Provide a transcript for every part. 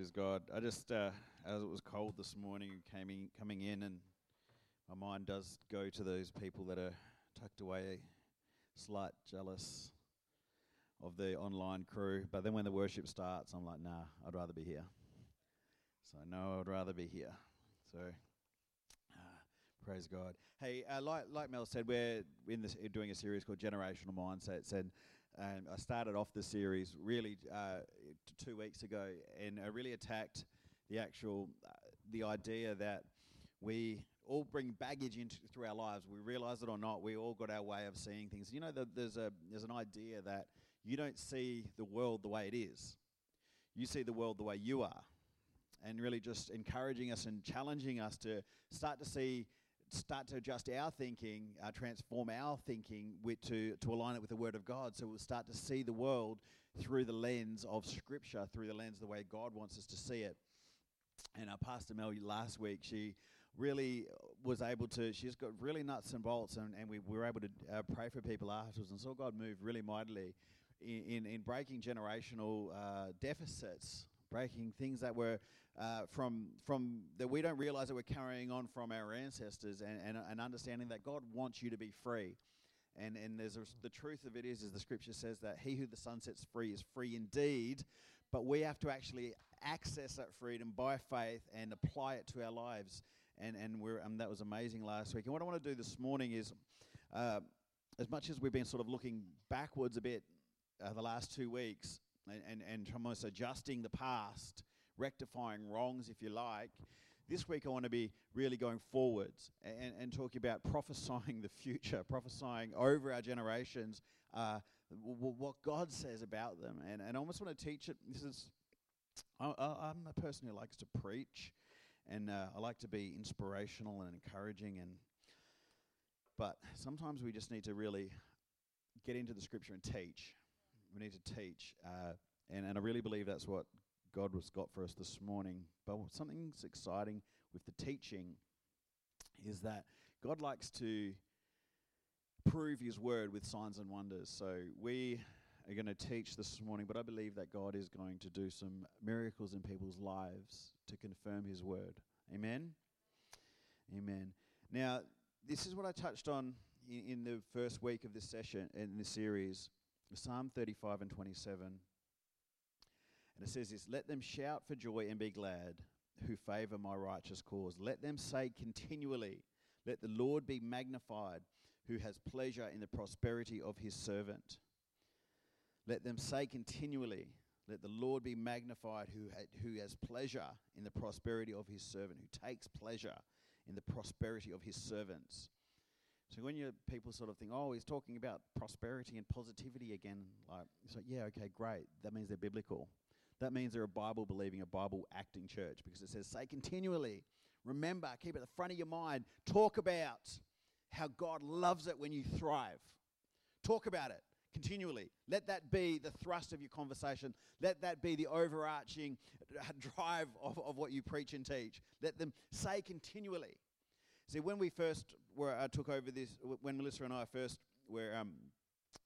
Praise God. I just, uh, as it was cold this morning, came in, coming in, and my mind does go to those people that are tucked away, slight jealous of the online crew. But then when the worship starts, I'm like, nah, I'd rather be here. So no, I'd rather be here. So ah, praise God. Hey, uh, like like Mel said, we're in this doing a series called Generational Mindsets, and and I started off the series really uh, two weeks ago, and I really attacked the actual uh, the idea that we all bring baggage into through our lives. We realize it or not, we all got our way of seeing things. You know, the, there's a there's an idea that you don't see the world the way it is. You see the world the way you are, and really just encouraging us and challenging us to start to see start to adjust our thinking, uh, transform our thinking with, to, to align it with the Word of God. So we'll start to see the world through the lens of Scripture, through the lens of the way God wants us to see it. And our Pastor Mel last week, she really was able to, she's got really nuts and bolts, and, and we, we were able to uh, pray for people afterwards and saw God move really mightily in, in, in breaking generational uh, deficits, breaking things that were uh, from from that we don't realize that we're carrying on from our ancestors, and, and, and understanding that God wants you to be free. And and there's a, the truth of it is, is the scripture says that he who the son sets free is free indeed, but we have to actually access that freedom by faith and apply it to our lives. And and we're and that was amazing last week. And what I want to do this morning is, uh, as much as we've been sort of looking backwards a bit uh, the last two weeks, and, and and almost adjusting the past rectifying wrongs, if you like. This week, I want to be really going forwards and, and talking about prophesying the future, prophesying over our generations uh, w- what God says about them. And, and I almost want to teach it. This is, I, am a person who likes to preach, and uh, I like to be inspirational and encouraging. And but sometimes we just need to really get into the scripture and teach. We need to teach, uh, and and I really believe that's what God has got for us this morning. But something's exciting with the teaching is that God likes to prove His word with signs and wonders. So we are going to teach this morning, but I believe that God is going to do some miracles in people's lives to confirm His word. Amen? Amen. Now, this is what I touched on in, in the first week of this session, in this series Psalm 35 and 27. And it says this Let them shout for joy and be glad who favor my righteous cause. Let them say continually, Let the Lord be magnified who has pleasure in the prosperity of his servant. Let them say continually, Let the Lord be magnified who, who has pleasure in the prosperity of his servant, who takes pleasure in the prosperity of his servants. So when you people sort of think, oh, he's talking about prosperity and positivity again, like it's like, yeah, okay, great. That means they're biblical. That means they're a Bible believing, a Bible acting church because it says, say continually. Remember, keep at the front of your mind. Talk about how God loves it when you thrive. Talk about it continually. Let that be the thrust of your conversation. Let that be the overarching drive of, of what you preach and teach. Let them say continually. See, when we first were, I took over this, when Melissa and I first were um,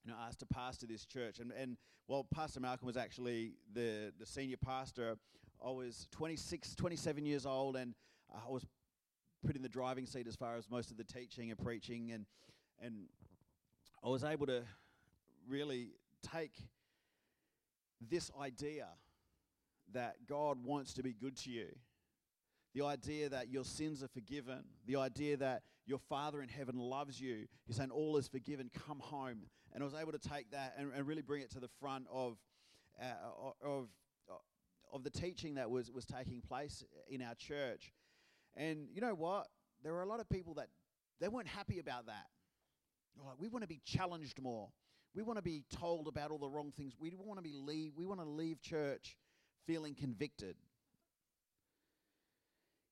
you know, asked to pastor this church. And, and while Pastor Malcolm was actually the, the senior pastor, I was 26, 27 years old, and I was put in the driving seat as far as most of the teaching and preaching. And, and I was able to really take this idea that God wants to be good to you the idea that your sins are forgiven, the idea that your Father in heaven loves you. He's saying, All is forgiven, come home. And I was able to take that and, and really bring it to the front of, uh, of, of the teaching that was, was taking place in our church. And you know what? There were a lot of people that they weren't happy about that. Like, we want to be challenged more. We want to be told about all the wrong things. We want to be leave. We want to leave church feeling convicted.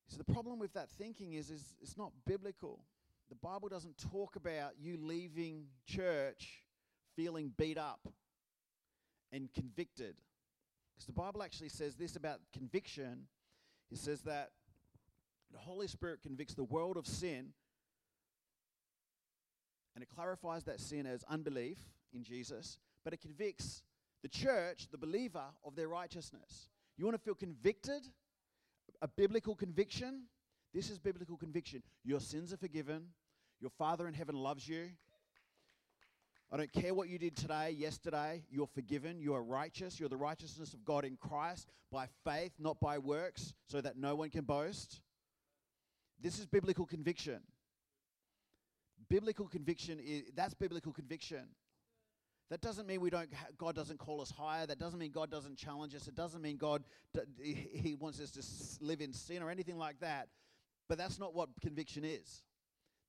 So the problem with that thinking is, is it's not biblical. The Bible doesn't talk about you leaving church feeling beat up and convicted. Because the Bible actually says this about conviction. It says that the Holy Spirit convicts the world of sin and it clarifies that sin as unbelief in Jesus, but it convicts the church, the believer, of their righteousness. you want to feel convicted? A biblical conviction? This is biblical conviction. Your sins are forgiven. Your Father in heaven loves you. I don't care what you did today, yesterday, you're forgiven, you are righteous, you're the righteousness of God in Christ by faith, not by works, so that no one can boast. This is biblical conviction. Biblical conviction is that's biblical conviction. That doesn't mean we don't. God doesn't call us higher. That doesn't mean God doesn't challenge us. It doesn't mean God He wants us to live in sin or anything like that. But that's not what conviction is.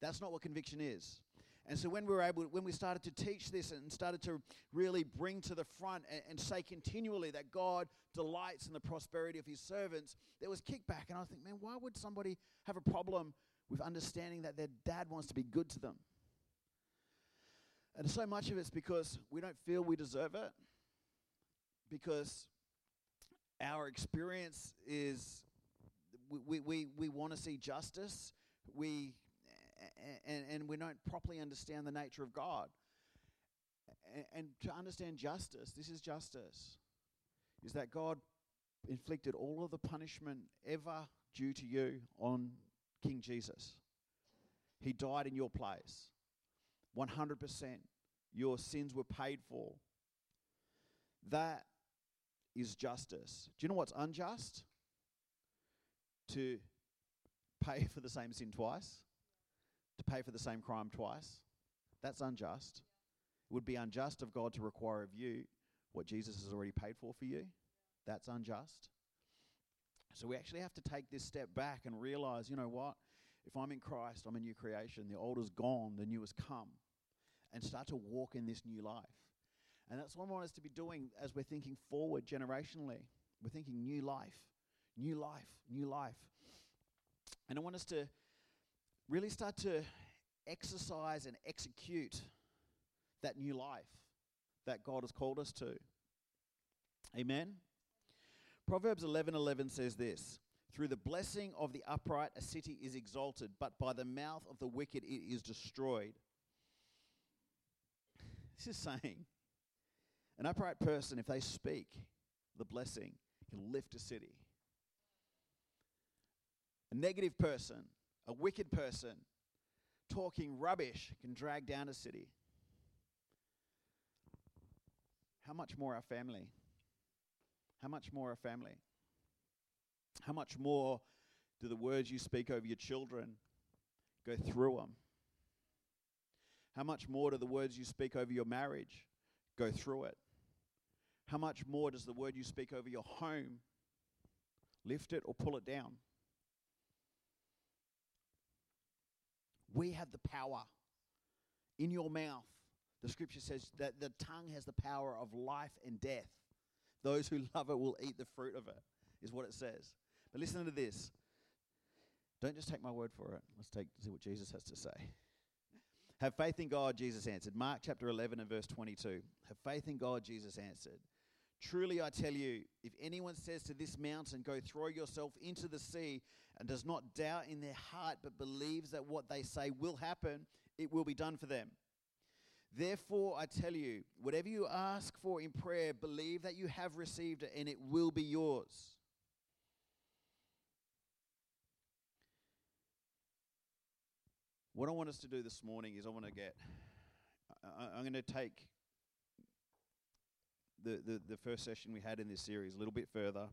That's not what conviction is. And so when we were able, when we started to teach this and started to really bring to the front and, and, say continually that God delights in the prosperity of His servants, there was kickback. And I think, man, why would somebody have a problem with understanding that their dad wants to be good to them? And so much of it's because we don't feel we deserve it, because our experience is we, we, we, want to see justice. We and, and we don't properly understand the nature of God. And, and to understand justice, this is justice, is that God inflicted all of the punishment ever due to you on King Jesus. He died in your place. 100%. Your sins were paid for. That is justice. Do you know what's unjust? To pay for the same sin twice to pay for the same crime twice. That's unjust. It would be unjust of God to require of you what Jesus has already paid for for you. That's unjust. So we actually have to take this step back and realize, you know what? If I'm in Christ, I'm a new creation. The old is gone, the new has come. And start to walk in this new life. And that's what I want us to be doing as we're thinking forward generationally. We're thinking new life, new life, new life. And I want us to really start to exercise and execute that new life that God has called us to. Amen. Proverbs 11:11 says this, through the blessing of the upright a city is exalted, but by the mouth of the wicked it is destroyed. This is saying an upright person if they speak the blessing can lift a city. A negative person a wicked person talking rubbish can drag down a city. How much more our family? How much more our family? How much more do the words you speak over your children go through them? How much more do the words you speak over your marriage go through it? How much more does the word you speak over your home lift it or pull it down? We have the power in your mouth. The scripture says that the tongue has the power of life and death. Those who love it will eat the fruit of it, is what it says. But listen to this. Don't just take my word for it. Let's take see what Jesus has to say. Have faith in God, Jesus answered. Mark chapter 11 and verse 22. Have faith in God, Jesus answered. Truly I tell you, if anyone says to this mountain, Go throw yourself into the sea, and does not doubt in their heart, but believes that what they say will happen, it will be done for them. Therefore, I tell you, whatever you ask for in prayer, believe that you have received it, and it will be yours. What I want us to do this morning is I want to get, I, am going to take the, the, the first session we had in this series a little bit further,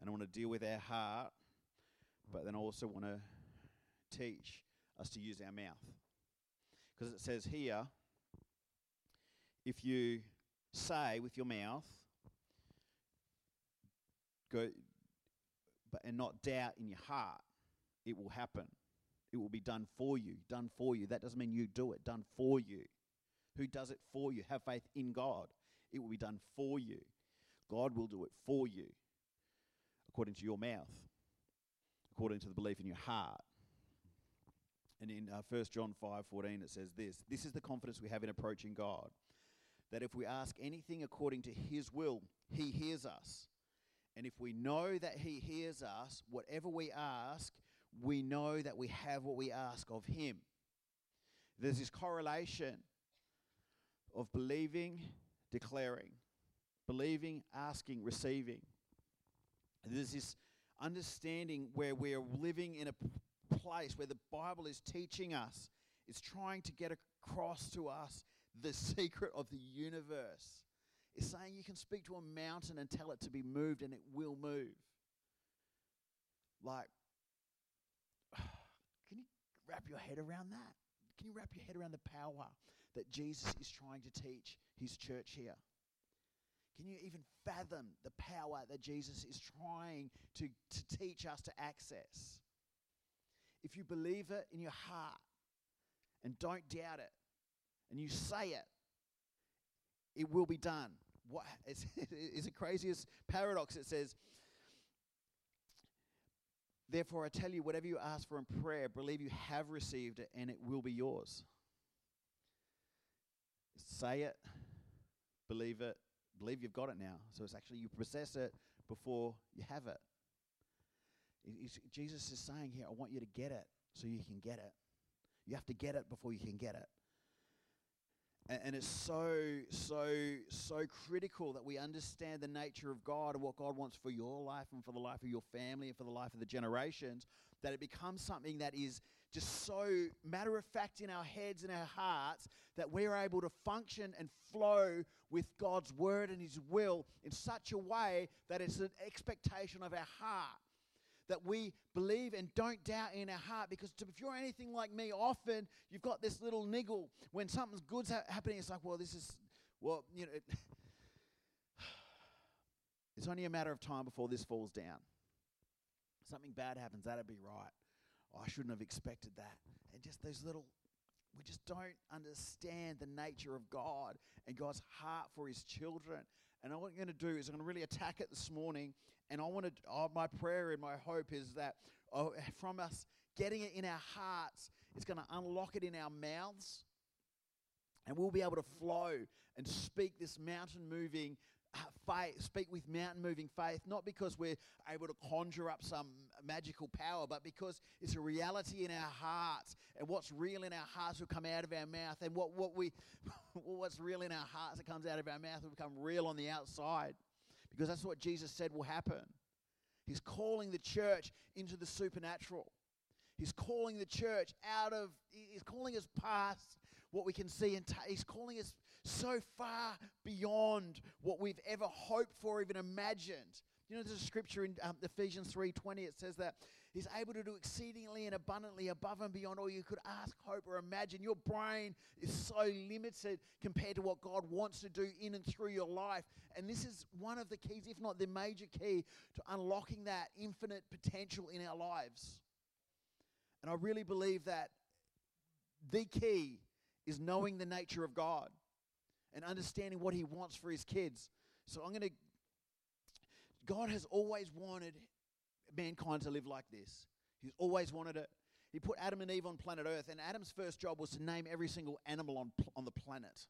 and I want to deal with our heart but then I also want to teach us to use our mouth. Because it says here, if you say with your mouth, go, but and not doubt in your heart, it will happen. It will be done for you. Done for you. That doesn't mean you do it. Done for you. Who does it for you? Have faith in God. It will be done for you. God will do it for you, according to your mouth according to the belief in your heart. And in uh, 1 John 5:14 it says this, this is the confidence we have in approaching God, that if we ask anything according to his will, he hears us. And if we know that he hears us, whatever we ask, we know that we have what we ask of him. There's this correlation of believing, declaring, believing, asking, receiving. There's this understanding where we are living in a place where the Bible is teaching us, it's trying to get across to us the secret of the universe. It's saying you can speak to a mountain and tell it to be moved and it will move. Like, can you wrap your head around that? Can you wrap your head around the power that Jesus is trying to teach his church here? Can you even fathom the power that Jesus is trying to, to teach us to access? If you believe it in your heart and don't doubt it, and you say it, it will be done. What is, is the craziest paradox? It says, Therefore, I tell you, whatever you ask for in prayer, believe you have received it and it will be yours. Say it, believe it, believe you've got it now. So it's actually you possess it before you have it. Jesus is saying here, I want you to get it so you can get it. You have to get it before you can get it. And, and it's so, so, so critical that we understand the nature of God and what God wants for your life and for the life of your family and for the life of the generations, that it becomes something that is just so matter of fact in our heads and our hearts that we're able to function and flow with God's word and His will in such a way that it's an expectation of our heart that we believe and don't doubt in our heart. Because if you're anything like me, often you've got this little niggle when something's good's ha- happening. It's like, well, this is, well, you know, it, it's only a matter of time before this falls down. Something bad happens, that'd be right. Oh, I shouldn't have expected that. And just those little, we just don't understand the nature of God and God's heart for his children. And what I'm going to do is I'm going to really attack it this morning and I want to, oh, my prayer and my hope is that oh, from us getting it in our hearts, it's going to unlock it in our mouths. And we'll be able to flow and speak this mountain moving uh, faith, speak with mountain moving faith, not because we're able to conjure up some magical power, but because it's a reality in our hearts. And what's real in our hearts will come out of our mouth. And what, what we, what's real in our hearts that comes out of our mouth will become real on the outside because that's what Jesus said will happen. He's calling the church into the supernatural. He's calling the church out of, he's calling us past what we can see, and t- he's calling us so far beyond what we've ever hoped for, even imagined. You know, there's a scripture in um, Ephesians 3:20. It says that He's able to do exceedingly and abundantly above and beyond all you could ask, hope, or imagine. Your brain is so limited compared to what God wants to do in and through your life. And this is one of the keys, if not the major key, to unlocking that infinite potential in our lives. And I really believe that the key is knowing the nature of God and understanding what He wants for His kids. So I'm going to. God has always wanted mankind to live like this. He's always wanted it. He put Adam and Eve on planet Earth, and Adam's first job was to name every single animal on, on the planet.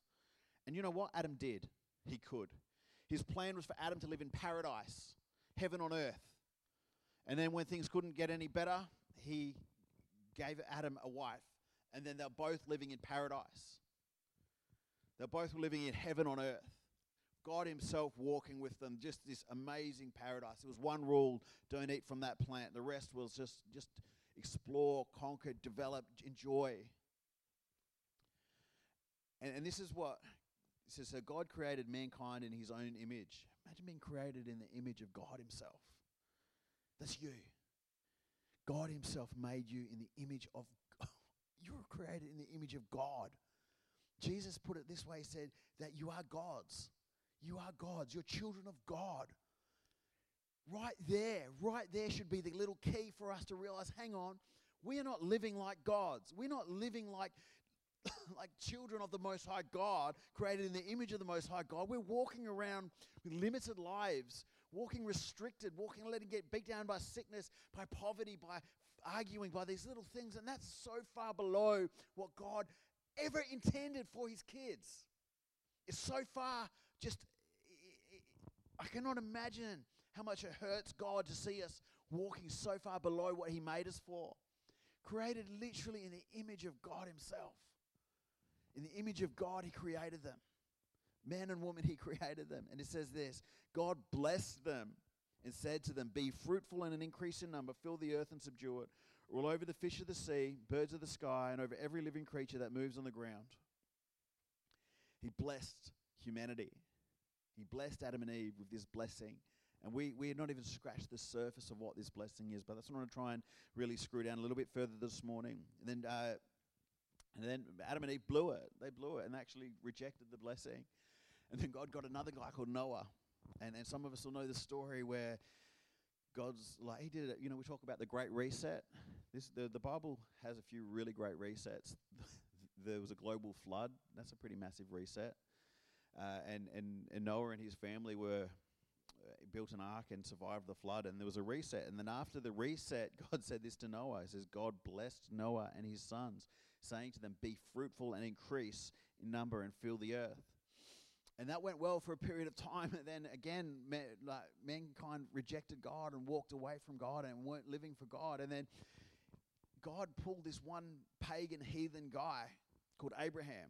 And you know what? Adam did. He could. His plan was for Adam to live in paradise, heaven on earth. And then when things couldn't get any better, he gave Adam a wife. And then they're both living in paradise. They're both living in heaven on earth. God Himself walking with them, just this amazing paradise. There was one rule don't eat from that plant. The rest was just, just explore, conquer, develop, enjoy. And, and this is what it says so God created mankind in His own image. Imagine being created in the image of God Himself. That's you. God Himself made you in the image of you were created in the image of God. Jesus put it this way, he said that you are God's. You are God's. You're children of God. Right there, right there should be the little key for us to realize hang on, we are not living like gods. We're not living like, like children of the Most High God, created in the image of the Most High God. We're walking around with limited lives, walking restricted, walking letting get beat down by sickness, by poverty, by arguing, by these little things. And that's so far below what God ever intended for his kids. It's so far just, I cannot imagine how much it hurts God to see us walking so far below what He made us for. Created literally in the image of God Himself. In the image of God, He created them. Man and woman, He created them. And it says this God blessed them and said to them, Be fruitful and an increase in number, fill the earth and subdue it, rule over the fish of the sea, birds of the sky, and over every living creature that moves on the ground. He blessed humanity. He blessed Adam and Eve with this blessing. And we, we had not even scratched the surface of what this blessing is, but that's what I want to try and really screw down a little bit further this morning. And then, uh, and then Adam and Eve blew it. They blew it and actually rejected the blessing. And then God got another guy called Noah. And, and some of us will know the story where God's like, He did it. You know, we talk about the Great Reset. This, the, the Bible has a few really great resets. there was a global flood. That's a pretty massive reset. Uh, and, and, and Noah and his family were uh, built an ark and survived the flood, and there was a reset. And then after the reset, God said this to Noah. He says, God blessed Noah and his sons, saying to them, Be fruitful and increase in number and fill the earth. And that went well for a period of time. And then again, me, like, mankind rejected God and walked away from God and weren't living for God. And then God pulled this one pagan heathen guy called Abraham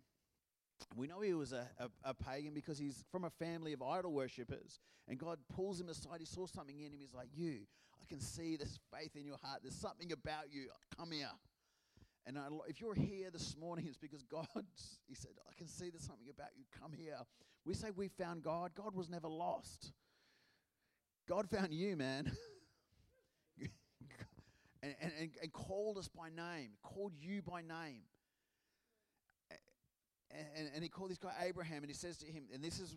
we know he was a, a, a, pagan because he's from a family of idol worshippers. And God pulls him aside. He saw something in him. He's like, You, I can see this faith in your heart. There's something about you. Come here. And I, if you're here this morning, it's because God, He said, I can see there's something about you. Come here. We say we found God. God was never lost. God found you, man. and, and, and called us by name, called you by name and, and he called this guy Abraham, and he says to him, and this is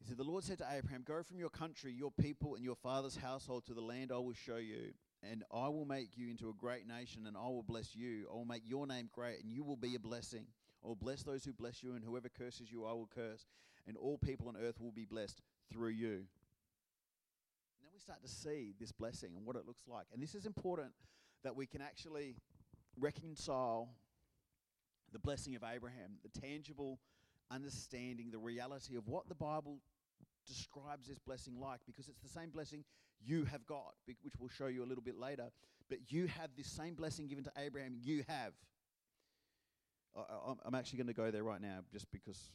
he said, The Lord said to Abraham, Go from your country, your people, and your father's household to the land I will show you, and I will make you into a great nation, and I will bless you. I will make your name great, and you will be a blessing. I will bless those who bless you, and whoever curses you, I will curse, and all people on earth will be blessed through you. Then we start to see this blessing and what it looks like. And this is important that we can actually reconcile the blessing of Abraham, the tangible understanding, the reality of what the Bible describes this blessing like, because it's the same blessing you have got, which we'll show you a little bit later. But you have this same blessing given to Abraham, you have. I'm actually going to go there right now just because.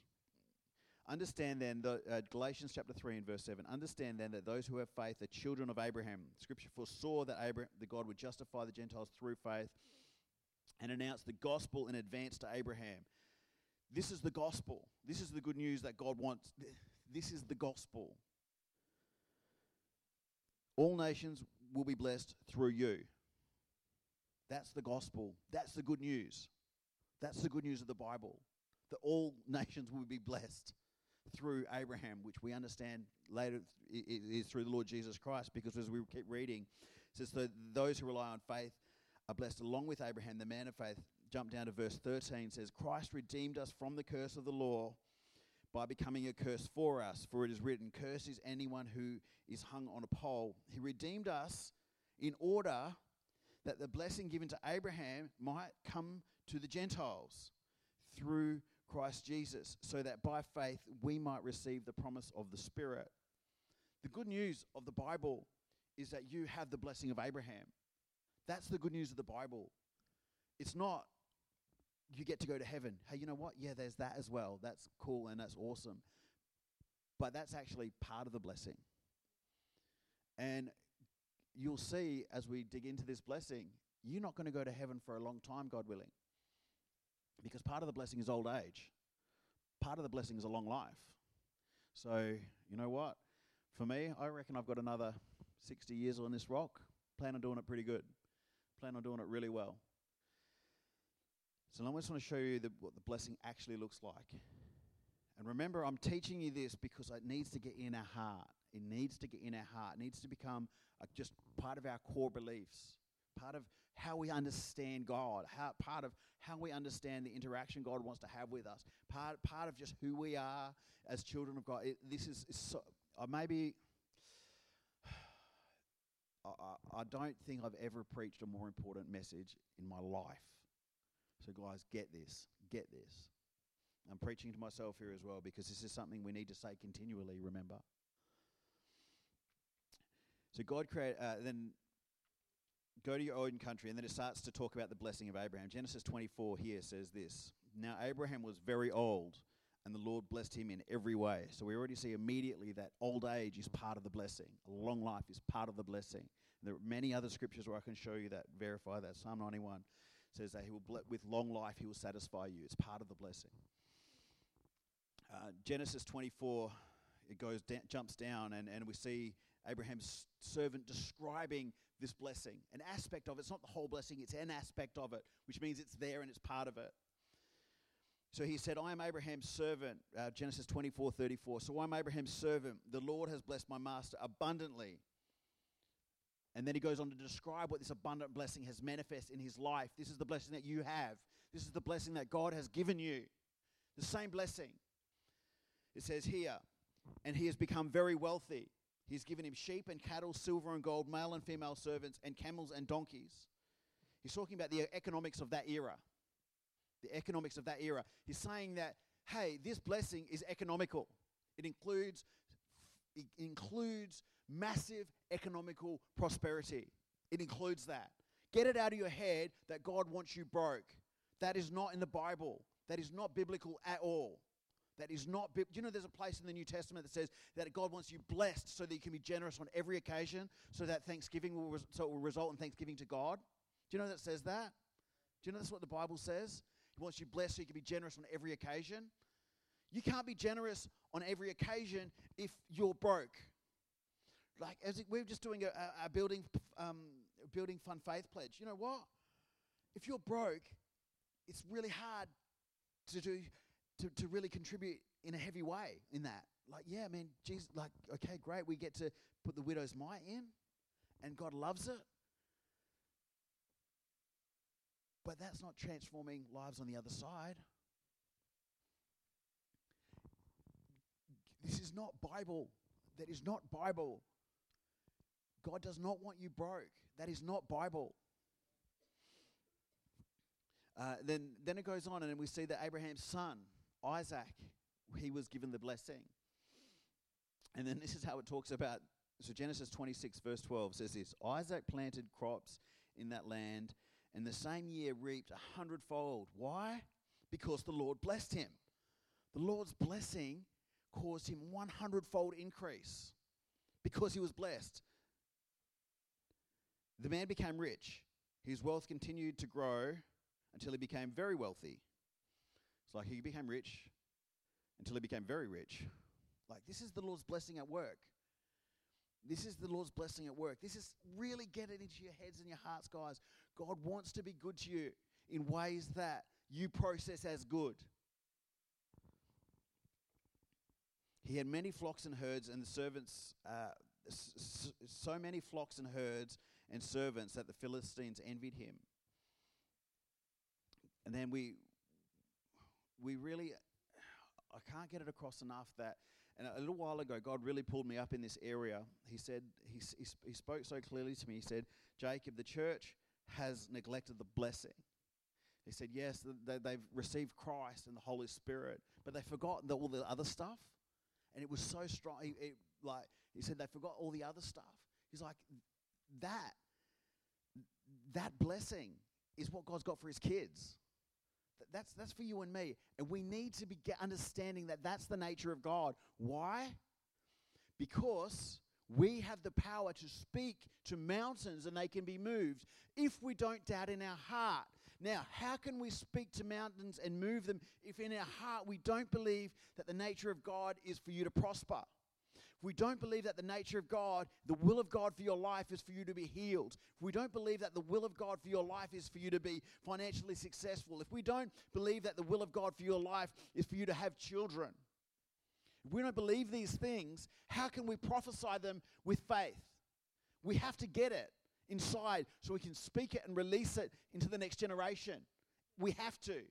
Understand then, the, uh, Galatians chapter 3 and verse 7. Understand then that those who have faith are children of Abraham. Scripture foresaw that Abraham, the God would justify the Gentiles through faith and announced the gospel in advance to Abraham. This is the gospel. This is the good news that God wants. This is the gospel. All nations will be blessed through you. That's the gospel. That's the good news. That's the good news of the Bible. That all nations will be blessed through Abraham, which we understand later is through the Lord Jesus Christ, because as we keep reading, it says that those who rely on faith are blessed along with Abraham, the man of faith. Jump down to verse 13 says, Christ redeemed us from the curse of the law by becoming a curse for us. For it is written, Curse is anyone who is hung on a pole. He redeemed us in order that the blessing given to Abraham might come to the Gentiles through Christ Jesus, so that by faith we might receive the promise of the Spirit. The good news of the Bible is that you have the blessing of Abraham. That's the good news of the Bible. It's not you get to go to heaven. Hey, you know what? Yeah, there's that as well. That's cool and that's awesome. But that's actually part of the blessing. And you'll see as we dig into this blessing, you're not going to go to heaven for a long time, God willing. Because part of the blessing is old age, part of the blessing is a long life. So, you know what? For me, I reckon I've got another 60 years on this rock. Plan on doing it pretty good plan on doing it really well. So I just want to show you the, what the blessing actually looks like. And remember, I'm teaching you this because it needs to get in our heart. It needs to get in our heart. It needs to become a, just part of our core beliefs, part of how we understand God, how, part of how we understand the interaction God wants to have with us, part, part of just who we are as children of God. It, this is, is so, uh, maybe I, I don't think I've ever preached a more important message in my life. So, guys, get this. Get this. I'm preaching to myself here as well because this is something we need to say continually, remember. So, God created, uh, then go to your own country, and then it starts to talk about the blessing of Abraham. Genesis 24 here says this Now, Abraham was very old, and the Lord blessed him in every way. So we already see immediately that old age is part of the blessing, a long life is part of the blessing. There are many other scriptures where I can show you that, verify that. Psalm 91 says that he will ble- with long life he will satisfy you. It's part of the blessing. Uh, Genesis 24, it goes da- jumps down, and, and we see Abraham's servant describing this blessing, an aspect of it. It's not the whole blessing; it's an aspect of it, which means it's there and it's part of it. So he said, I am Abraham's servant, uh, Genesis 24 34. So I'm Abraham's servant. The Lord has blessed my master abundantly. And then he goes on to describe what this abundant blessing has manifest in his life. This is the blessing that you have. This is the blessing that God has given you. The same blessing. It says here, and he has become very wealthy. He's given him sheep and cattle, silver and gold, male and female servants, and camels and donkeys. He's talking about the economics of that era. The economics of that era. He's saying that, hey, this blessing is economical. It includes, it includes massive economical prosperity. It includes that. Get it out of your head that God wants you broke. That is not in the Bible. That is not biblical at all. That is not. Bi- you know there's a place in the New Testament that says that God wants you blessed so that you can be generous on every occasion, so that Thanksgiving will res- so it will result in thanksgiving to God. Do you know that says that? Do you know that's what the Bible says? He wants you blessed so you can be generous on every occasion. You can't be generous on every occasion if you're broke. Like as we're just doing a, a, a building um, building fun faith pledge. You know what? If you're broke, it's really hard to do to, to really contribute in a heavy way in that. Like, yeah, man, Jesus, like, okay, great, we get to put the widow's mite in, and God loves it. But that's not transforming lives on the other side. This is not Bible. That is not Bible. God does not want you broke. That is not Bible. Uh, then, then it goes on, and we see that Abraham's son, Isaac, he was given the blessing. And then this is how it talks about. So Genesis 26, verse 12 says this Isaac planted crops in that land, and the same year reaped a hundredfold. Why? Because the Lord blessed him. The Lord's blessing caused him 100 fold increase because he was blessed. The man became rich. His wealth continued to grow until he became very wealthy. It's like he became rich until he became very rich. Like, this is the Lord's blessing at work. This is the Lord's blessing at work. This is really get it into your heads and your hearts, guys. God wants to be good to you in ways that you process as good. He had many flocks and herds, and the servants, uh, so many flocks and herds and servants that the Philistines envied him. And then we, we really, I can't get it across enough that, and a little while ago, God really pulled me up in this area. He said, he, he, he spoke so clearly to me. He said, Jacob, the church has neglected the blessing. He said, yes, they, they've received Christ and the Holy Spirit, but they forgot the, all the other stuff. And it was so strong. It, like he said, they forgot all the other stuff. He's like, that, that blessing is what God's got for His kids. Th- That's that's for you and me, and we need to be understanding that that's the nature of God. Why? Because we have the power to speak to mountains and they can be moved if we don't doubt in our heart. Now, how can we speak to mountains and move them if in our heart we don't believe that the nature of God is for you to prosper? We don't believe that the nature of God, the will of God for your life is for you to be healed, if we don't believe that the will of God for your life is for you to be financially successful, if we don't believe that the will of God for your life is for you to have children, if we don't believe these things, how can we prophesy them with faith? We have to get it inside so we can speak it and release it into the next generation. We have to.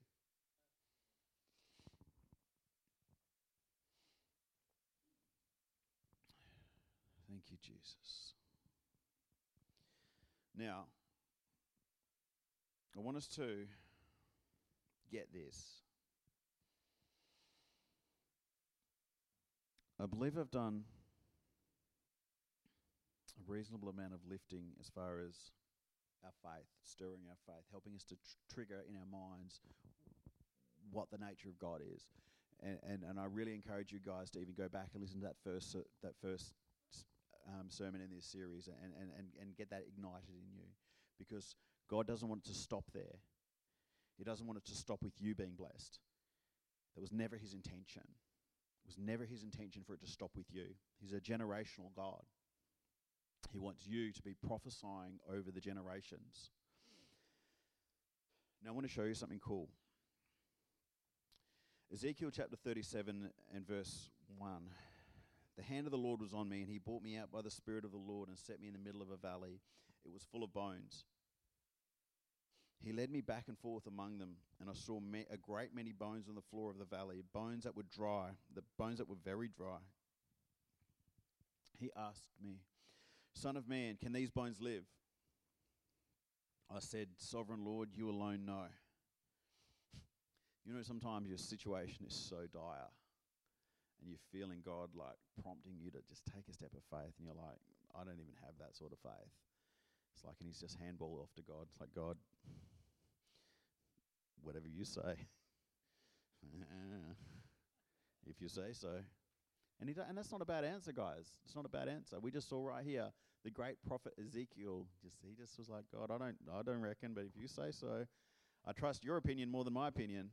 Thank you, Jesus. Now, I want us to get this. I believe I've done a reasonable amount of lifting as far as our faith, stirring our faith, helping us to tr- trigger in our minds what the nature of God is. And, and, and I really encourage you guys to even go back and listen to that first ser- that first um, sermon in this series and, and, and, and get that ignited in you because God doesn't want it to stop there. He doesn't want it to stop with you being blessed. That was never his intention. It was never his intention for it to stop with you. He's a generational God. He wants you to be prophesying over the generations. Now, I want to show you something cool. Ezekiel chapter 37 and verse 1. The hand of the Lord was on me, and he brought me out by the Spirit of the Lord and set me in the middle of a valley. It was full of bones. He led me back and forth among them, and I saw ma- a great many bones on the floor of the valley, bones that were dry, the bones that were very dry. He asked me, Son of man, can these bones live? I said, Sovereign Lord, you alone know. You know, sometimes your situation is so dire and you're feeling God like prompting you to just take a step of faith, and you're like, I don't even have that sort of faith. It's like, and he's just handball off to God. It's like, God, whatever you say. if you say so. And, he and that's not a bad answer, guys. It's not a bad answer. We just saw right here the great prophet Ezekiel. Just he just was like, God, I don't, I don't reckon, but if you say so, I trust your opinion more than my opinion.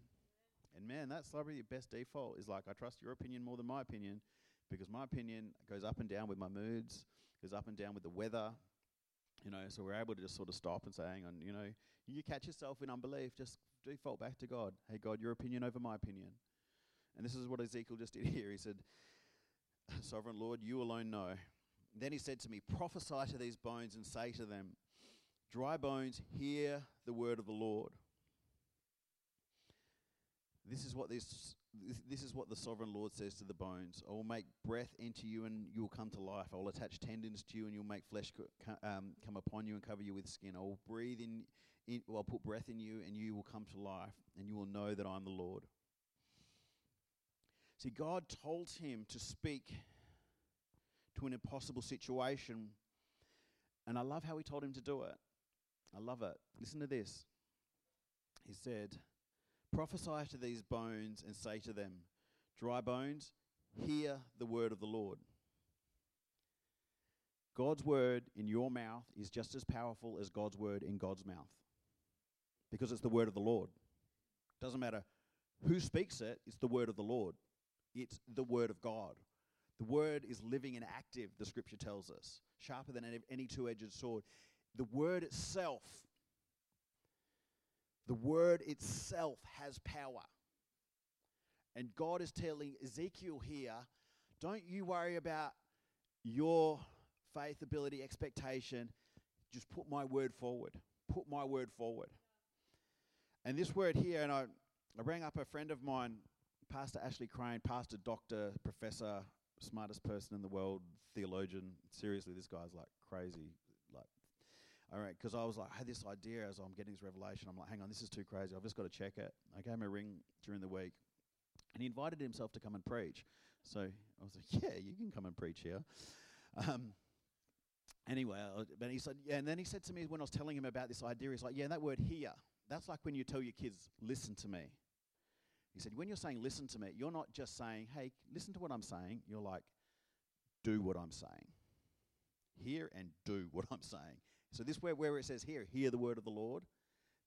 And man, that's probably the best default. Is like I trust your opinion more than my opinion, because my opinion goes up and down with my moods, goes up and down with the weather. You know, so we're able to just sort of stop and say, hang on, you know, you catch yourself in unbelief, just default back to God. Hey, God, your opinion over my opinion. And this is what Ezekiel just did here. He said, Sovereign Lord, you alone know. Then he said to me, Prophesy to these bones and say to them, Dry bones, hear the word of the Lord. This is what this, this is what the sovereign Lord says to the bones. I will make breath into you and you will come to life. I will attach tendons to you and you'll make flesh um, come upon you and cover you with skin. I will breathe in, in well, I'll put breath in you and you will come to life and you will know that I'm the Lord. See, God told him to speak to an impossible situation. And I love how he told him to do it. I love it. Listen to this. He said, Prophesy to these bones and say to them, Dry bones, hear the word of the Lord. God's word in your mouth is just as powerful as God's word in God's mouth because it's the word of the Lord. Doesn't matter who speaks it, it's the word of the Lord. It's the word of God. The word is living and active, the scripture tells us, sharper than any two edged sword. The word itself, the word itself has power. And God is telling Ezekiel here don't you worry about your faith, ability, expectation. Just put my word forward. Put my word forward. And this word here, and I, I rang up a friend of mine, Pastor Ashley Crane, pastor, doctor, professor, smartest person in the world, theologian. Seriously, this guy's like crazy. All right, because I was like, I had this idea as I'm getting this revelation. I'm like, hang on, this is too crazy. I've just got to check it. I gave him a ring during the week, and he invited himself to come and preach. So I was like, yeah, you can come and preach here. Um, anyway, but he said, yeah, and then he said to me when I was telling him about this idea, he's like, yeah, that word here, that's like when you tell your kids, listen to me. He said, when you're saying listen to me, you're not just saying, hey, listen to what I'm saying. You're like, do what I'm saying. Hear and do what I'm saying. So this where where it says here, hear the word of the Lord.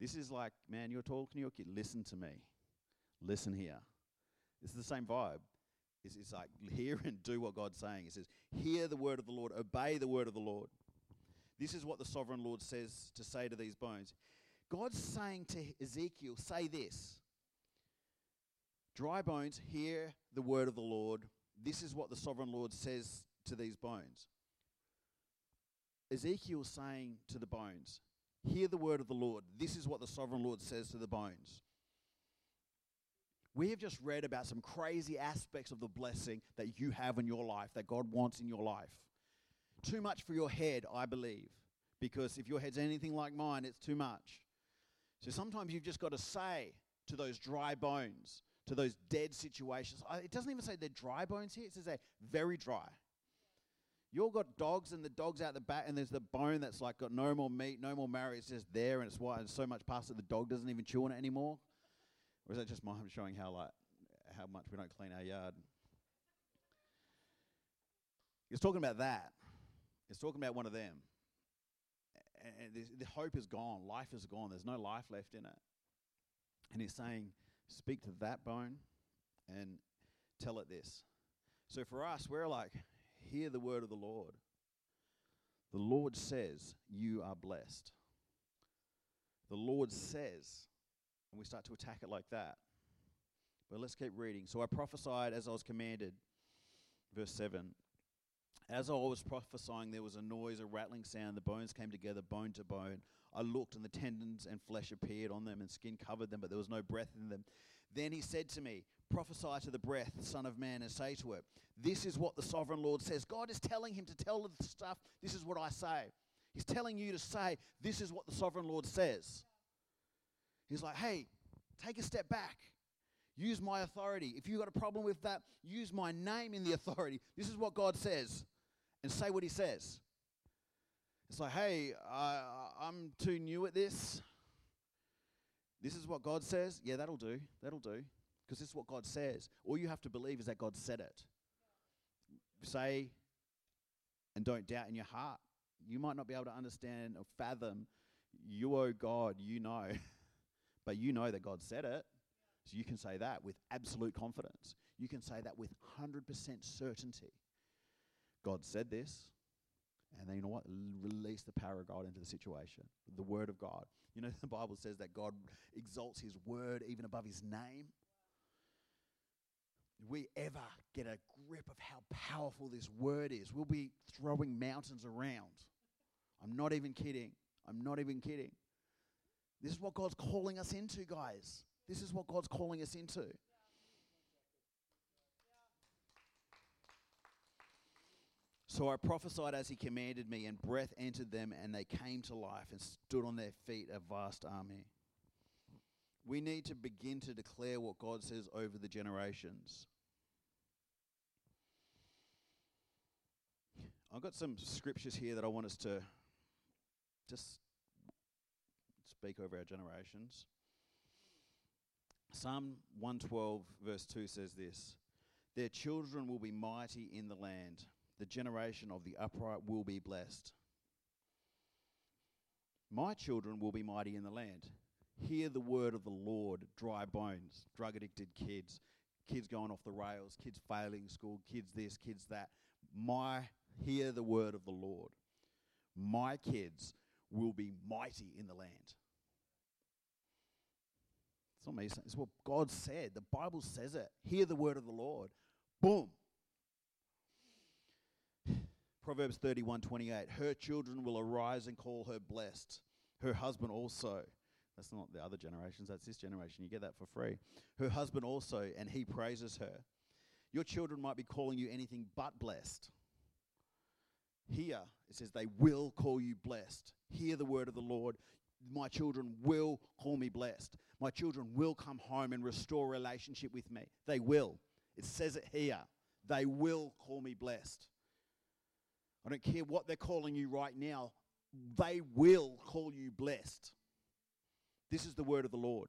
This is like, man, you're talking to your kid, listen to me. Listen here. This is the same vibe. It's, it's like hear and do what God's saying. It says, hear the word of the Lord, obey the word of the Lord. This is what the sovereign Lord says to say to these bones. God's saying to Ezekiel, say this. Dry bones, hear the word of the Lord. This is what the sovereign Lord says to these bones. Ezekiel's saying to the bones, Hear the word of the Lord. This is what the sovereign Lord says to the bones. We have just read about some crazy aspects of the blessing that you have in your life, that God wants in your life. Too much for your head, I believe, because if your head's anything like mine, it's too much. So sometimes you've just got to say to those dry bones, to those dead situations. It doesn't even say they're dry bones here, it says they're very dry. You all got dogs, and the dog's out the back, and there's the bone that's like got no more meat, no more marrow. It's just there, and it's white, and so much past that the dog doesn't even chew on it anymore. Or is that just mine showing how like how much we don't clean our yard. It's talking about that. It's talking about one of them. And the hope is gone. Life is gone. There's no life left in it. And he's saying, Speak to that bone and tell it this. So for us, we're like, Hear the word of the Lord. The Lord says, You are blessed. The Lord says, and we start to attack it like that. But let's keep reading. So I prophesied as I was commanded. Verse 7. As I was prophesying, there was a noise, a rattling sound. The bones came together, bone to bone. I looked, and the tendons and flesh appeared on them, and skin covered them, but there was no breath in them. Then he said to me, Prophesy to the breath, Son of Man, and say to it, This is what the sovereign Lord says. God is telling him to tell the stuff, This is what I say. He's telling you to say, This is what the sovereign Lord says. He's like, Hey, take a step back. Use my authority. If you've got a problem with that, use my name in the authority. This is what God says and say what he says. It's like, hey, uh, I'm too new at this. This is what God says. Yeah, that'll do. That'll do. Because this is what God says. All you have to believe is that God said it. Say and don't doubt in your heart. You might not be able to understand or fathom. You, owe God, you know. but you know that God said it. So you can say that with absolute confidence. You can say that with 100% certainty. God said this, and then you know what? Release the power of God into the situation. The word of God. You know, the Bible says that God exalts his word even above his name. We ever get a grip of how powerful this word is, we'll be throwing mountains around. I'm not even kidding. I'm not even kidding. This is what God's calling us into, guys. This is what God's calling us into. So I prophesied as he commanded me, and breath entered them, and they came to life and stood on their feet, a vast army. We need to begin to declare what God says over the generations. I've got some scriptures here that I want us to just speak over our generations. Psalm 112, verse 2 says this Their children will be mighty in the land the generation of the upright will be blessed. My children will be mighty in the land. Hear the word of the Lord, dry bones, drug addicted kids, kids going off the rails, kids failing school, kids this, kids that. My hear the word of the Lord. My kids will be mighty in the land. It's not me saying, it's what God said. The Bible says it. Hear the word of the Lord. Boom. Proverbs 31 28. Her children will arise and call her blessed. Her husband also. That's not the other generations, that's this generation. You get that for free. Her husband also, and he praises her. Your children might be calling you anything but blessed. Here, it says, they will call you blessed. Hear the word of the Lord. My children will call me blessed. My children will come home and restore relationship with me. They will. It says it here. They will call me blessed. I don't care what they're calling you right now, they will call you blessed. This is the word of the Lord.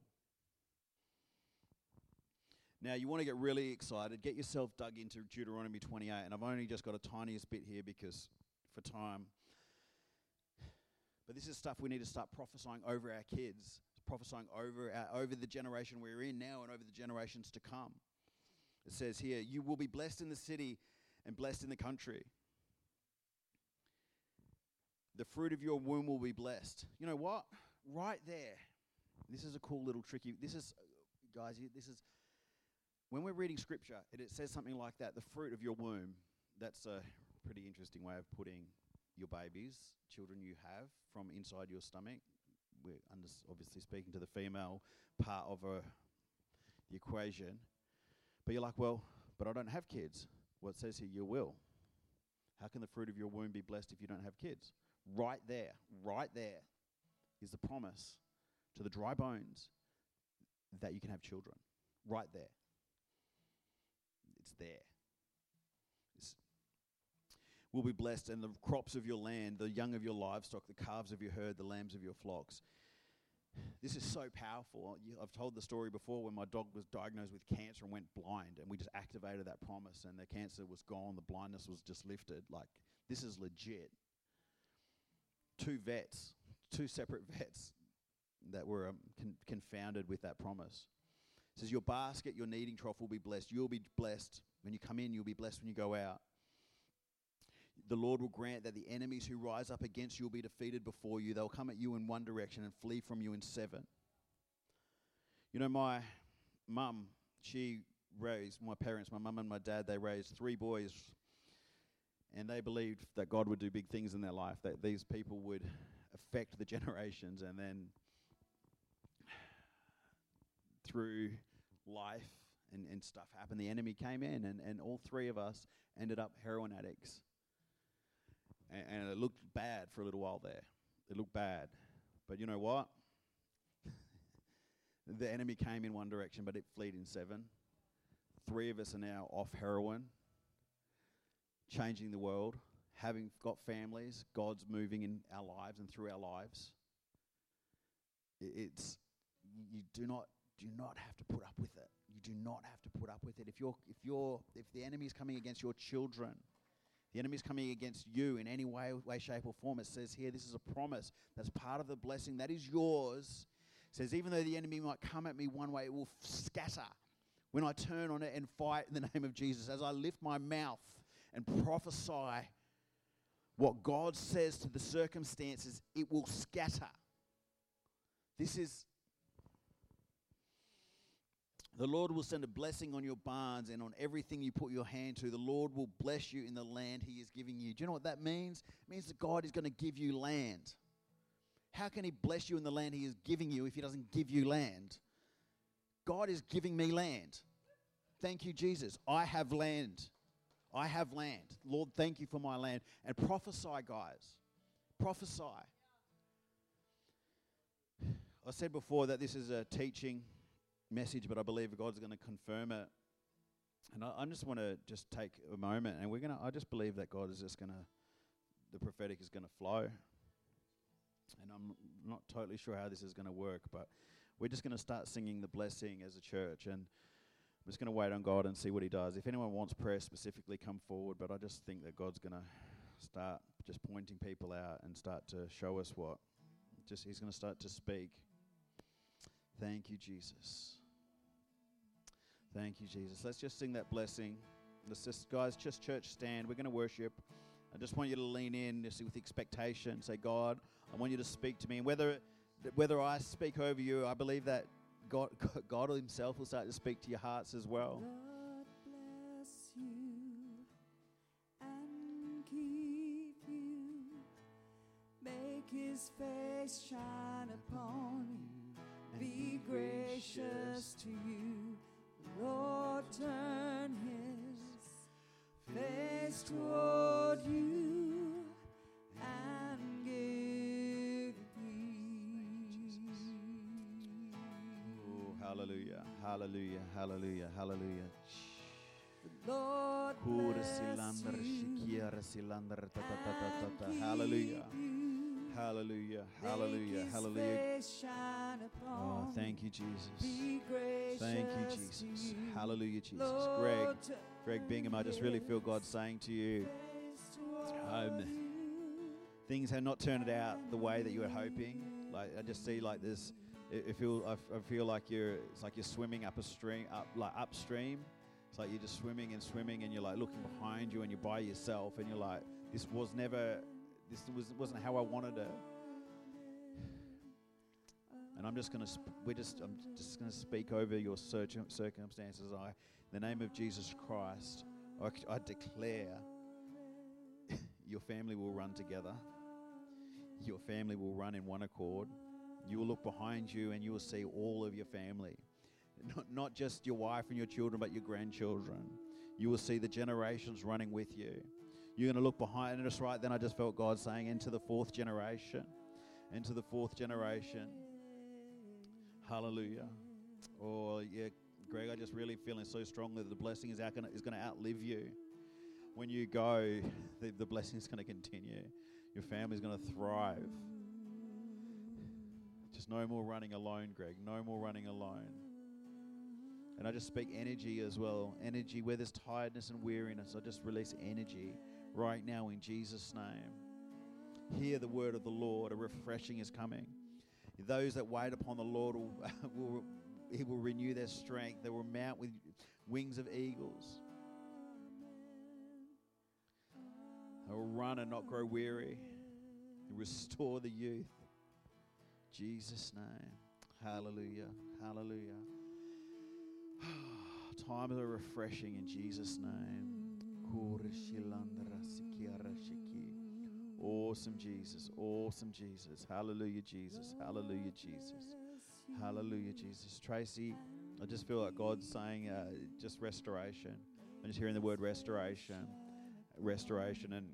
Now, you want to get really excited, get yourself dug into Deuteronomy 28, and I've only just got a tiniest bit here because for time. But this is stuff we need to start prophesying over our kids, prophesying over our, over the generation we're in now and over the generations to come. It says here, "You will be blessed in the city and blessed in the country." The fruit of your womb will be blessed. You know what? Right there. This is a cool little tricky. This is, guys, this is, when we're reading scripture, it, it says something like that the fruit of your womb. That's a pretty interesting way of putting your babies, children you have from inside your stomach. We're obviously speaking to the female part of a, the equation. But you're like, well, but I don't have kids. Well, says here, you will. How can the fruit of your womb be blessed if you don't have kids? Right there, right there is the promise to the dry bones that you can have children. Right there. It's there. It's will be blessed, and the crops of your land, the young of your livestock, the calves of your herd, the lambs of your flocks. This is so powerful. I've told the story before when my dog was diagnosed with cancer and went blind, and we just activated that promise, and the cancer was gone, the blindness was just lifted. Like, this is legit. Two vets, two separate vets that were um, con- confounded with that promise. It says, Your basket, your kneading trough will be blessed. You'll be blessed when you come in, you'll be blessed when you go out. The Lord will grant that the enemies who rise up against you will be defeated before you. They'll come at you in one direction and flee from you in seven. You know, my mum, she raised my parents, my mum and my dad, they raised three boys, and they believed that God would do big things in their life, that these people would affect the generations, and then through life and, and stuff happened, the enemy came in, and, and all three of us ended up heroin addicts. And, and it looked bad for a little while there. It looked bad. But you know what? the enemy came in one direction, but it fled in seven. Three of us are now off heroin, changing the world, having got families. God's moving in our lives and through our lives. It's you do not do not have to put up with it. You do not have to put up with it. If you're if you're if the enemy is coming against your children, the enemy is coming against you in any way, way, shape, or form. It says here, this is a promise. That's part of the blessing. That is yours. It says, even though the enemy might come at me one way, it will scatter when I turn on it and fight in the name of Jesus. As I lift my mouth and prophesy what God says to the circumstances, it will scatter. This is the Lord will send a blessing on your barns and on everything you put your hand to. The Lord will bless you in the land He is giving you. Do you know what that means? It means that God is going to give you land. How can He bless you in the land He is giving you if He doesn't give you land? God is giving me land. Thank you, Jesus. I have land. I have land. Lord, thank you for my land. And prophesy, guys. Prophesy. I said before that this is a teaching message, but I believe God's going to confirm it. And I, I just want to just take a moment, and we're gonna. I just believe that God is just going to, the prophetic is going to flow. And I'm not totally sure how this is going to work, but we're just going to start singing the blessing as a church, and I'm just going to wait on God and see what He does. If anyone wants prayer specifically, come forward. But I just think that God's going to start just pointing people out and start to show us what. Just He's going to start to speak. Thank you, Jesus. Thank you, Jesus. Let's just sing that blessing. Let's just, guys, just church stand. We're going to worship. I just want you to lean in just with expectation. Say, God, I want you to speak to me. And whether whether I speak over you, I believe that God, God Himself will start to speak to your hearts as well. God bless you and keep you. Make his face shine upon you. Be gracious to you. Lord, turn his face toward you and give peace. Oh, hallelujah, hallelujah, hallelujah, hallelujah. Lord bless you. Hallelujah. Hallelujah, hallelujah, hallelujah. Oh, thank you, Jesus. Thank you, Jesus. Hallelujah, Jesus. Greg, Greg Bingham, I just really feel God saying to you, Um, things have not turned out the way that you were hoping. Like I just see like this. I I feel I, I feel like you're. It's like you're swimming up a stream, up like upstream. It's like you're just swimming and swimming, and you're like looking behind you, and you're by yourself, and you're like, this was never. This was wasn't how I wanted it. And I'm just gonna. Sp- we're just. I'm just gonna speak over your circum- circumstances. I, in the name of Jesus Christ, I declare your family will run together. Your family will run in one accord. You will look behind you and you will see all of your family. Not, not just your wife and your children, but your grandchildren. You will see the generations running with you. You're going to look behind, and just right then, I just felt God saying, into the fourth generation. Into the fourth generation. Hallelujah. Oh, yeah, Greg, I just really feeling so strongly that the blessing is, out gonna, is going to outlive you. When you go, the, the blessing is going to continue. Your family's going to thrive. Just no more running alone, Greg. No more running alone. And I just speak energy as well. Energy where there's tiredness and weariness. I just release energy right now in Jesus' name. Hear the word of the Lord. A refreshing is coming. Those that wait upon the Lord will, will He will renew their strength. They will mount with wings of eagles. They will run and not grow weary. Restore the youth. Jesus' name. Hallelujah. Hallelujah. Times are refreshing in Jesus' name. Awesome Jesus. Awesome Jesus. Hallelujah, Jesus. Hallelujah, Jesus. Hallelujah, Jesus. Tracy, I just feel like God's saying uh, just restoration. I'm just hearing the word restoration. Restoration and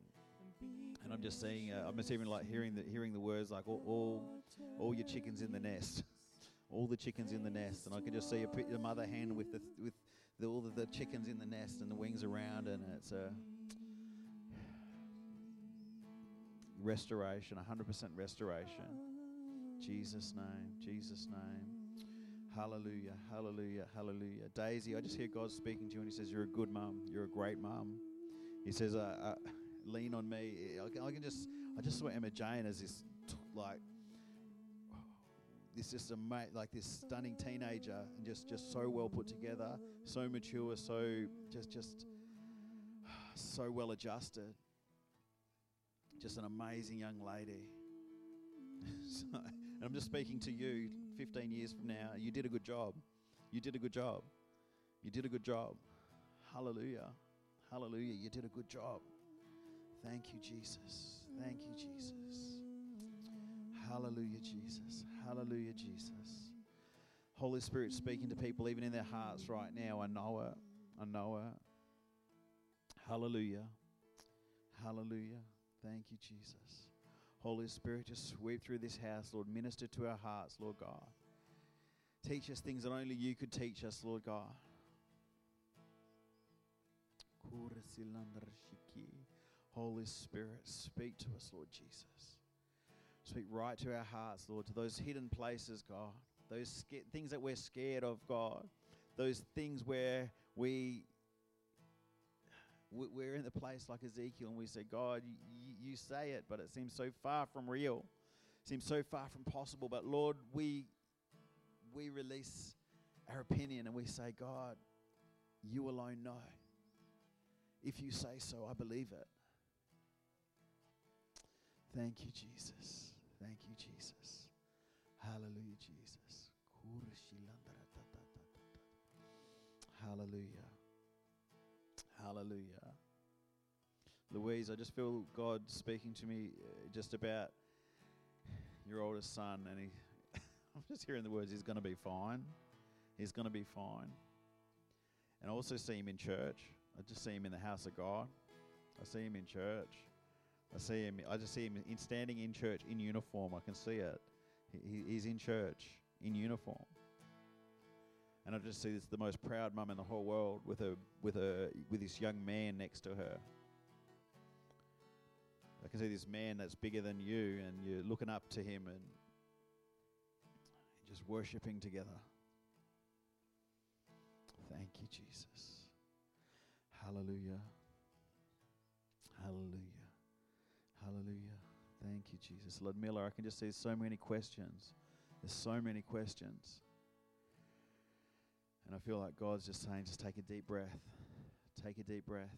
and I'm just seeing, uh, I'm just even like hearing the hearing the words like all, all, all your chickens in the nest, all the chickens in the nest, and I can just see a, a mother hen with the with the, all of the chickens in the nest and the wings around, and it's a restoration, 100% restoration. Jesus' name, Jesus' name. Hallelujah, hallelujah, hallelujah. Daisy, I just hear God speaking to you, and He says, You're a good mum. You're a great mum. He says, uh, uh, Lean on me. I can, I can just, I just saw Emma Jane as this, t- like, this just ama- like this stunning teenager, and just, just so well put together, so mature, so just, just, so well adjusted. Just an amazing young lady. so, and I'm just speaking to you 15 years from now. You did a good job. You did a good job. You did a good job. Hallelujah. Hallelujah. You did a good job. Thank you, Jesus. Thank you, Jesus. Hallelujah, Jesus. Hallelujah, Jesus. Holy Spirit speaking to people even in their hearts right now. I know it. I know it. Hallelujah. Hallelujah. Thank you, Jesus. Holy Spirit, just sweep through this house, Lord. Minister to our hearts, Lord God. Teach us things that only you could teach us, Lord God. Holy Spirit, speak to us, Lord Jesus. Speak right to our hearts, Lord, to those hidden places, God. Those sca- things that we're scared of, God. Those things where we we- we're in the place like Ezekiel and we say, God, you, you say it, but it seems so far from real, seems so far from possible. But Lord, we we release our opinion and we say, God, you alone know. If you say so, I believe it. Thank you, Jesus. Thank you, Jesus. Hallelujah, Jesus. Hallelujah. Hallelujah. Louise, I just feel God speaking to me uh, just about your oldest son, and he, I'm just hearing the words, he's going to be fine. He's going to be fine. And I also see him in church. I just see him in the house of God. I see him in church. I see him. I just see him in standing in church in uniform. I can see it. He, he- he's in church in uniform. And I just see this the most proud mum in the whole world with a with a with this young man next to her. I can see this man that's bigger than you, and you're looking up to him and just worshiping together. Thank you, Jesus. Hallelujah. Hallelujah. Hallelujah. Thank you, Jesus. Lord Miller, I can just see so many questions. There's so many questions. And I feel like God's just saying, just take a deep breath. Take a deep breath.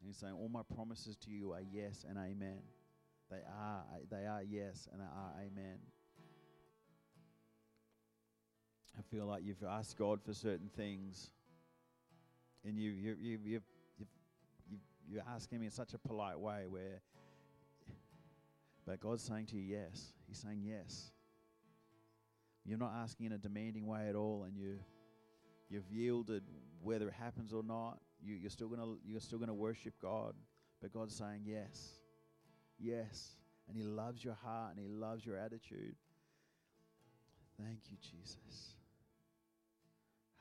And He's saying, all my promises to you are yes and amen. They are, they are yes and they are amen. I feel like you've asked God for certain things, and you you you you've you you're asking Him in such a polite way where, but God's saying to you yes. He's saying yes. You're not asking in a demanding way at all, and you you've yielded whether it happens or not. You you're still gonna you're still gonna worship God, but God's saying yes, yes, and He loves your heart and He loves your attitude. Thank you, Jesus.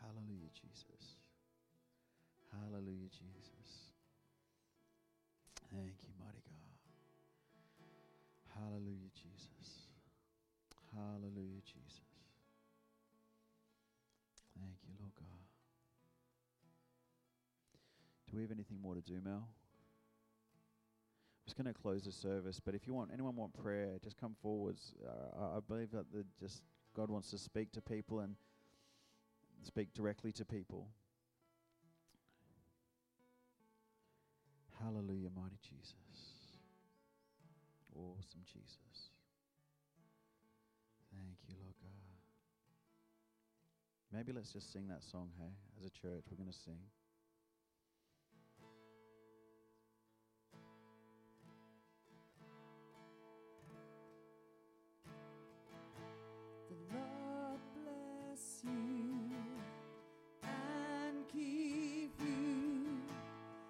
Hallelujah, Jesus. Hallelujah, Jesus. Thank you, mighty God. Hallelujah, Jesus. Hallelujah, Jesus. Do we have anything more to do, Mel? I'm just going to close the service, but if you want anyone want prayer, just come forwards. Uh, I- believe that the just God wants to speak to people and speak directly to people. Hallelujah, mighty Jesus. Awesome Jesus. Thank you, Lord God. Maybe let's just sing that song, hey? As a church, we're going to sing.